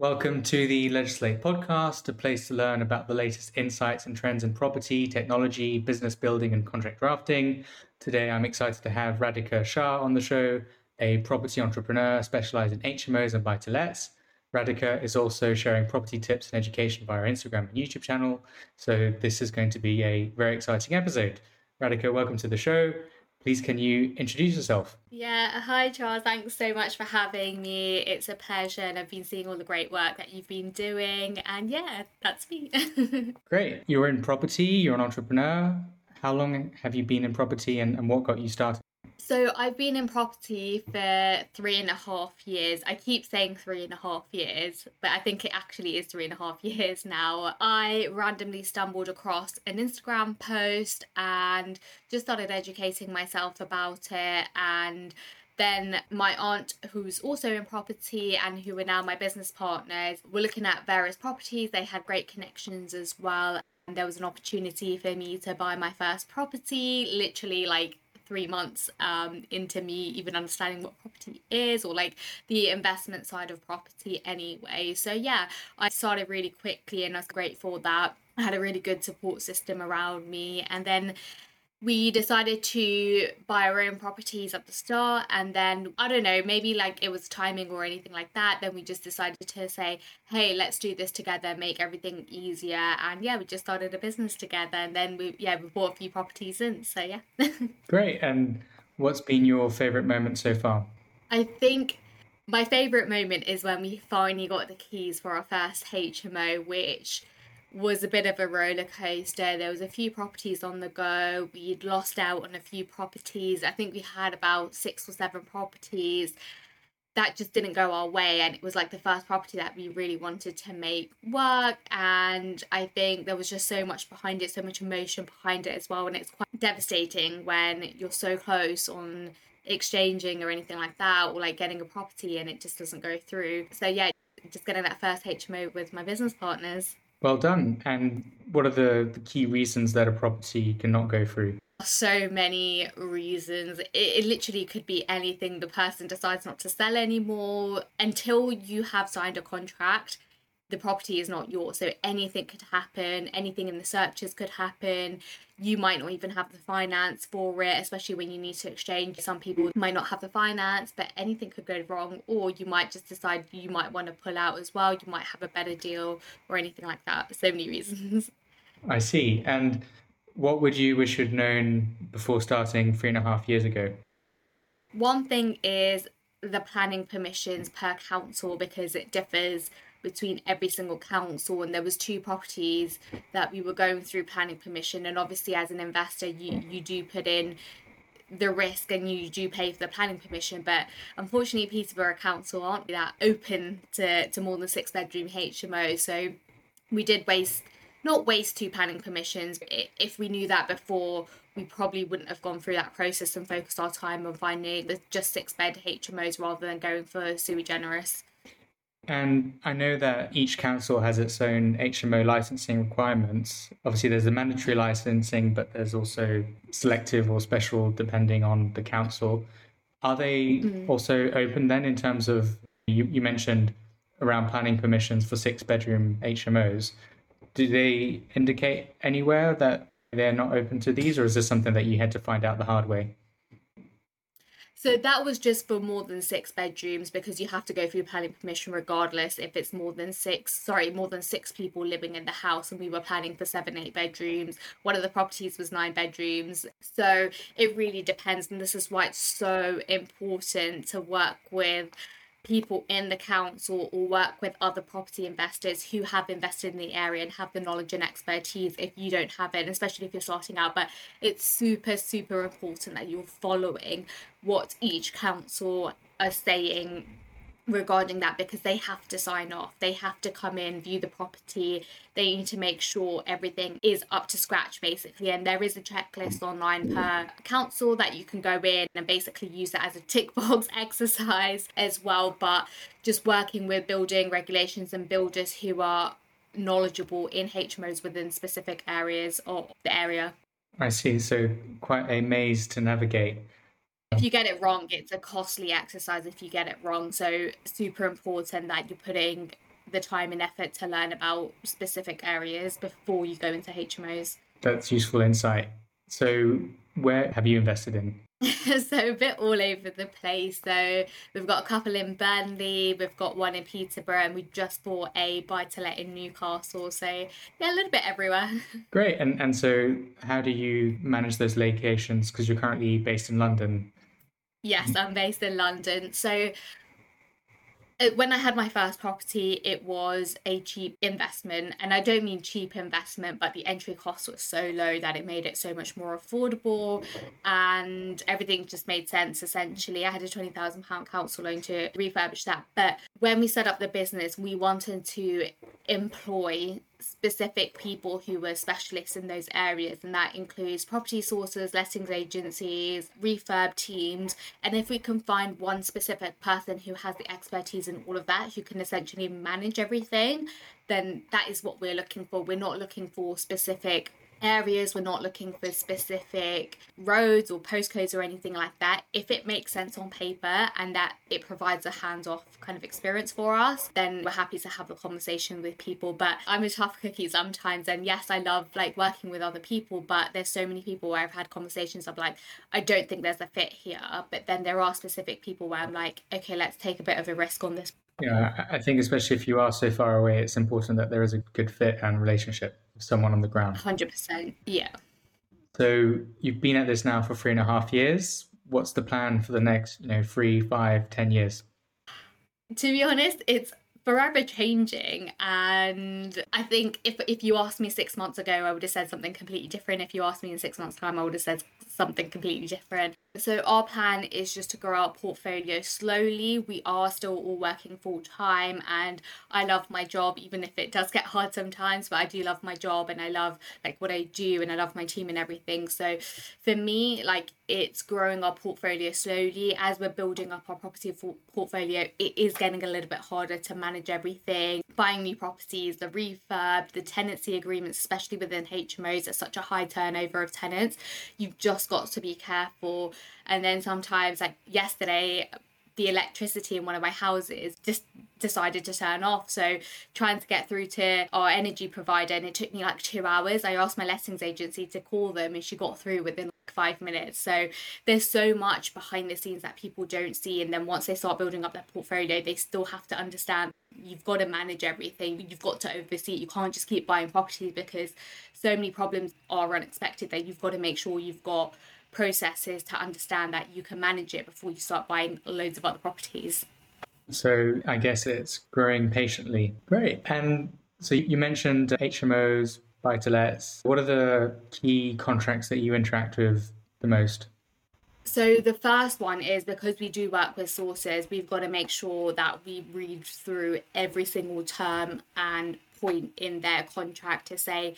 Welcome to the Legislate podcast, a place to learn about the latest insights and trends in property, technology, business building, and contract drafting. Today, I'm excited to have Radhika Shah on the show, a property entrepreneur specialized in HMOs and buy to lets. Radhika is also sharing property tips and education via Instagram and YouTube channel. So, this is going to be a very exciting episode. Radhika, welcome to the show. Please, can you introduce yourself? Yeah, hi Charles. Thanks so much for having me. It's a pleasure, and I've been seeing all the great work that you've been doing. And yeah, that's me. Great. You're in property, you're an entrepreneur. How long have you been in property and, and what got you started? So I've been in property for three and a half years. I keep saying three and a half years, but I think it actually is three and a half years now. I randomly stumbled across an Instagram post and just started educating myself about it and then my aunt who's also in property and who are now my business partners were looking at various properties they had great connections as well and there was an opportunity for me to buy my first property literally like three months um, into me even understanding what property is or like the investment side of property anyway. So yeah, I started really quickly and I was grateful that I had a really good support system around me. And then we decided to buy our own properties at the start and then i don't know maybe like it was timing or anything like that then we just decided to say hey let's do this together make everything easier and yeah we just started a business together and then we yeah we bought a few properties since so yeah. Great and what's been your favorite moment so far? I think my favorite moment is when we finally got the keys for our first hmo which was a bit of a roller coaster. There was a few properties on the go. We'd lost out on a few properties. I think we had about six or seven properties that just didn't go our way and it was like the first property that we really wanted to make work and I think there was just so much behind it, so much emotion behind it as well and it's quite devastating when you're so close on exchanging or anything like that or like getting a property and it just doesn't go through. So yeah, just getting that first HMO with my business partners. Well done. And what are the, the key reasons that a property cannot go through? So many reasons. It, it, literally could be anything. The person decides not to sell anymore until you have signed a contract the property is not yours. So anything could happen, anything in the searches could happen. You might not even have the finance for it, especially when you need to exchange. Some people might not have the finance, but anything could go wrong, or you might just decide you might want to pull out as well. You might have a better deal or anything like that. So many reasons. I see. And what would you wish you'd known before starting three and a half years ago? One thing is the planning permissions per council because it differs between every single council and there was two properties that we were going through planning permission. And obviously as an investor you you do put in the risk and you do pay for the planning permission. But unfortunately Peterborough Council aren't that open to, to more than six bedroom HMO so we did waste not waste two planning permissions if we knew that before we probably wouldn't have gone through that process and focused our time on finding the just six bed HMOs rather than going for sui generis and I know that each council has its own HMO licensing requirements. Obviously, there's a mandatory licensing, but there's also selective or special depending on the council. Are they mm. also open then in terms of, you, you mentioned around planning permissions for six bedroom HMOs? Do they indicate anywhere that they're not open to these, or is this something that you had to find out the hard way? So that was just for more than six bedrooms because you have to go through planning permission regardless if it's more than six, sorry, more than six people living in the house. And we were planning for seven, eight bedrooms. One of the properties was nine bedrooms. So it really depends. And this is why it's so important to work with people in the council or work with other property investors who have invested in the area and have the knowledge and expertise if you don't have it, especially if you're starting out. But it's super, super important that you're following what each council are saying regarding that because they have to sign off. They have to come in, view the property. They need to make sure everything is up to scratch basically. And there is a checklist online per council that you can go in and basically use it as a tick box exercise as well. But just working with building regulations and builders who are knowledgeable in HMOs within specific areas or the area. I see. So quite a maze to navigate if you get it wrong, it's a costly exercise if you get it wrong. So super important that you're putting the time and effort to learn about specific areas before you go into HMOs. That's useful insight. So, where have you invested in? so a bit all over the place. So we've got a couple in Burnley, we've got one in Peterborough, and we just bought a buy to let in Newcastle. So yeah, a little bit everywhere. Great. And and so how do you manage those locations? Because you're currently based in London. Yes, I'm based in London. So uh, when I had my first property, it was a cheap investment. And I don't mean cheap investment, but the entry cost was so low that it made it so much more affordable and everything just made sense essentially. I had a £20,000 council loan to refurbish that. But when we set up the business, we wanted to employ specific people who were specialists in those areas, and that includes property sources, lettings agencies, refurb teams. And if we can find one specific person who has the expertise in all of that, who can essentially manage everything, then that is what we're looking for. We're not looking for specific areas. We're not looking for specific roads or postcodes or anything like that. If it makes sense on paper and that it provides a hands off kind of experience for us, then we're happy to have a conversation with people. But I'm a tough cookie sometimes. And yes, I love like working with other people, but there's so many people where I've had conversations of like, I don't think there's a fit here. But then there are specific people where I'm like, okay, let's take a bit of a risk on this. Yeah, I think especially if you are so far away, it's important that there is a good fit and relationship with someone on the ground. 100%. Yeah. So you've been at this now for three and a half years. What's the plan for the next, you know, three, five, ten years? To be honest, it's forever changing and i think if if you asked me six months ago i would have said something completely different if you asked me in six months time i would have said something completely different so our plan is just to grow our portfolio slowly. We are still all working full time and I love my job even if it does get hard sometimes, but I do love my job and I love like what I do and I love my team and everything. So for me, like it's growing our portfolio slowly as we're building up our property portfolio. It is getting a little bit harder to manage everything, buying new properties, the refurb, the tenancy agreements, especially within HMOs, there's such a high turnover of tenants. You've just got to be careful and then sometimes like yesterday the electricity in one of my houses just decided to turn off. So trying to get through to our energy provider and it took me like two hours. I asked my lettings agency to call them and she got through within like five minutes. So there's so much behind the scenes that people don't see. And then once they start building up their portfolio, they still have to understand you've got to manage everything. You've got to oversee it. You can't just keep buying properties because so many problems are unexpected that you've got to make sure you've got processes to understand that you can manage it before you start buying loads of other properties. So I guess it's growing patiently. Great. And so you mentioned HMOs, buy to lets. What are the key contracts that you interact with the most? So the first one is because we do work with sources, we've got to make sure that we read through every single term and point in their contract to say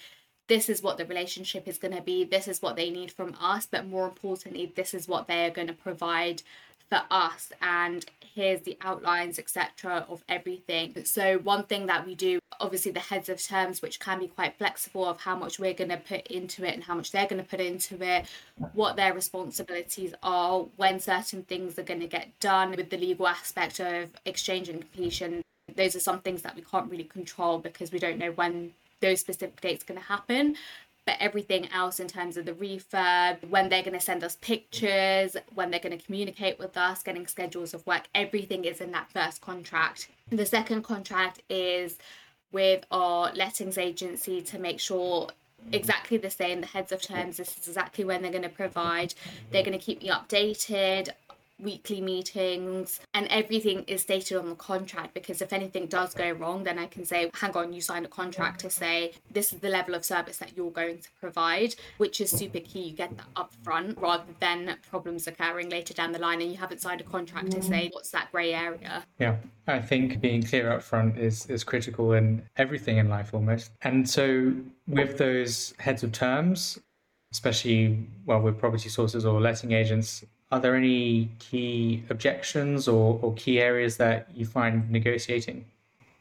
this is what the relationship is going to be, this is what they need from us, but more importantly, this is what they are going to provide for us. And here's the outlines etc of everything. So one thing that we do obviously the heads of terms which can be quite flexible of how much we're going to put into it and how much they're going to put into it what their responsibilities are when certain things are going to get done with the legal aspect of exchange and completion. Those are some things that we can't really control because we don't know when those specific dates going to happen but everything else in terms of the refurb, when they're going to send us pictures, when they're going to communicate with us, getting schedules of work, everything is in that first contract. The second contract is with our lettings agency to make sure exactly the same the heads of terms this is exactly when they're going to provide they're going to keep me updated weekly meetings, and everything is stated on the contract because if anything does go wrong, then I can say, hang on, you signed a contract to say this is the level of service that you're going to provide, which is super key. You get that up front rather than problems occurring later down the line and you haven't signed a contract to say what's that grey area. Yeah. I think being clear up front is, is critical in everything in life almost. And so with those heads of terms, especially well with property sources or letting agents, are there any key objections or, or key areas that you find negotiating?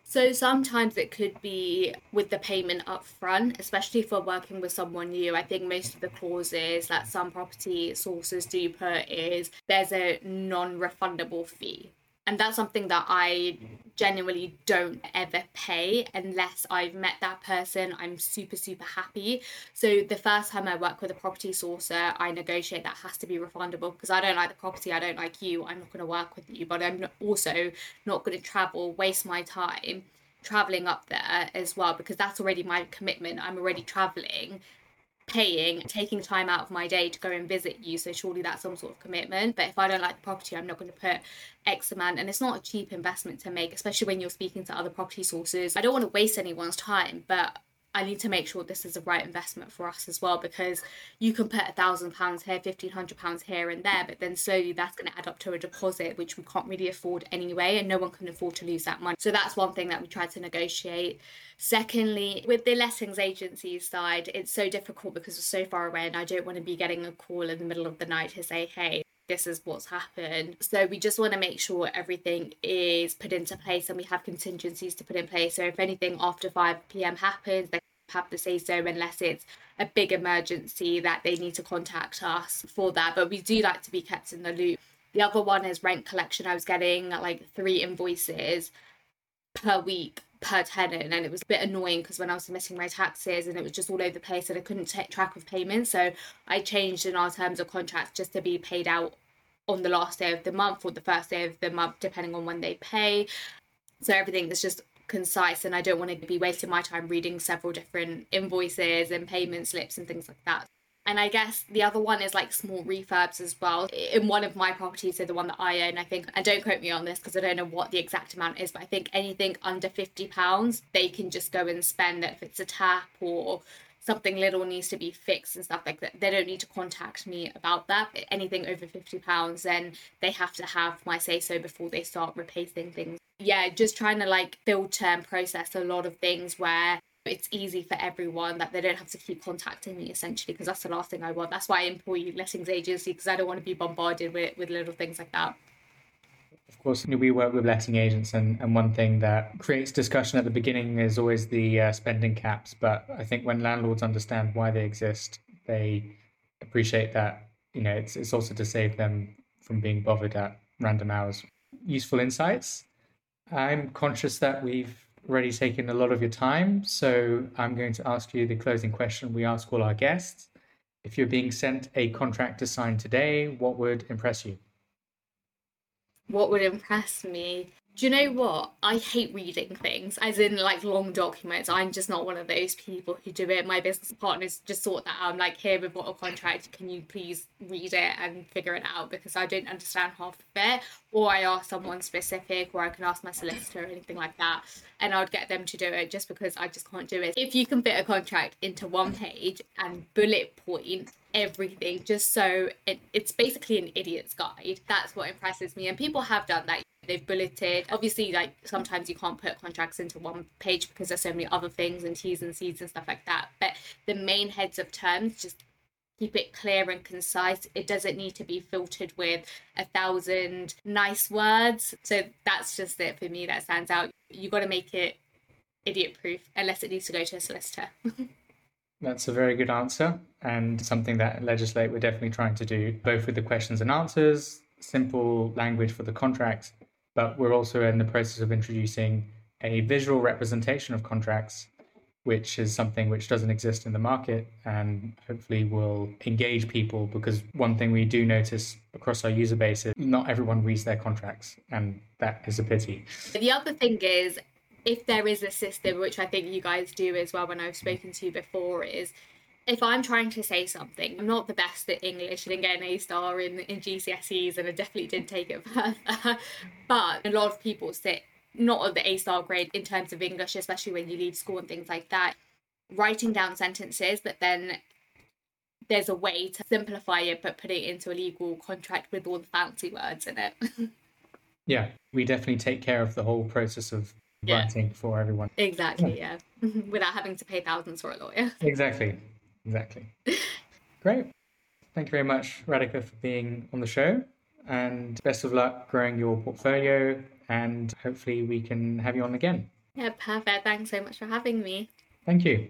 So sometimes it could be with the payment up front, especially if we're working with someone new. I think most of the clauses that some property sources do put is there's a non refundable fee. And that's something that I genuinely don't ever pay unless I've met that person. I'm super, super happy. So the first time I work with a property sourcer, I negotiate that has to be refundable because I don't like the property, I don't like you, I'm not going to work with you, but I'm also not going to travel, waste my time traveling up there as well because that's already my commitment. I'm already traveling paying, taking time out of my day to go and visit you. So surely that's some sort of commitment. But if I don't like the property, I'm not going to put X amount. And it's not a cheap investment to make, especially when you're speaking to other property sources. I don't want to waste anyone's time, but I need to make sure this is the right investment for us as well because you can put a thousand pounds here, fifteen hundred pounds here and there, but then slowly that's going to add up to a deposit which we can't really afford anyway, and no one can afford to lose that money. So that's one thing that we try to negotiate. Secondly, with the lettings agency side, it's so difficult because we're so far away, and I don't want to be getting a call in the middle of the night to say, hey, this is what's happened. So we just want to make sure everything is put into place and we have contingencies to put in place. So if anything after 5 p.m. happens, they have to say so unless it's a big emergency that they need to contact us for that. But we do like to be kept in the loop. The other one is rent collection. I was getting like three invoices per week per tenant and it was a bit annoying because when I was submitting my taxes and it was just all over the place and I couldn't take track of payments so I changed in our terms of contracts just to be paid out on the last day of the month or the first day of the month, depending on when they pay. So everything is just concise, and I don't want to be wasting my time reading several different invoices and payment slips and things like that. And I guess the other one is like small refurbs as well. In one of my properties, so the one that I own, I think, and don't quote me on this because I don't know what the exact amount is, but I think anything under £50, they can just go and spend it if it's a tap or something little needs to be fixed and stuff like that, they don't need to contact me about that. Anything over £50, then they have to have my say so before they start replacing things. Yeah, just trying to like filter and process a lot of things where it's easy for everyone that they don't have to keep contacting me essentially because that's the last thing I want. That's why I employ lettings agency because I don't want to be bombarded with, with little things like that. Of course, we work with letting agents, and, and one thing that creates discussion at the beginning is always the uh, spending caps. But I think when landlords understand why they exist, they appreciate that. You know, it's it's also to save them from being bothered at random hours. Useful insights. I'm conscious that we've already taken a lot of your time, so I'm going to ask you the closing question we ask all our guests. If you're being sent a contract to sign today, what would impress you? What would impress me do you know what? I hate reading things, as in like long documents. I'm just not one of those people who do it. My business partners just sort that out. I'm like, here, we've got a contract. Can you please read it and figure it out? Because I don't understand half of it. Or I ask someone specific, or I can ask my solicitor or anything like that. And I would get them to do it just because I just can't do it. If you can fit a contract into one page and bullet point everything just so it, it's basically an idiot's guide that's what impresses me and people have done that they've bulleted. Obviously, like sometimes you can't put contracts into one page because there's so many other things and T's and C's and stuff like that. But the main heads of terms just keep it clear and concise. It doesn't need to be filtered with a thousand nice words. So that's just it for me that stands out. You've got to make it idiot proof unless it needs to go to a solicitor. That's a very good answer and something that Legislate we're definitely trying to do, both with the questions and answers, simple language for the contract, but we're also in the process of introducing a visual representation of contracts, which is something which doesn't exist in the market and hopefully will engage people because one thing we do notice across our user base is not everyone reads their contracts, and that is a pity. The other thing is, if there is a system, which I think you guys do as well when I've spoken to you before, is if I'm trying to say something, I'm not the best at English. Didn't get an A star in, in GCSEs and I definitely didn't take it further. but a lot of people sit not at the A star grade in terms of English, especially when you leave school and things like that. Writing down sentences, but then there's a way to simplify it but put it into a legal contract with all the fancy words in it. yeah, we definitely take care of the whole process of yeah. writing for everyone. Exactly, yeah. yeah. Without having to pay thousands for a lawyer. Exactly exactly. Great. Thank you very much, Radhika, for being on the show. And best of luck growing your portfolio. And hopefully, we can have you on again. Yeah, perfect. Thanks so much for having me. Thank you.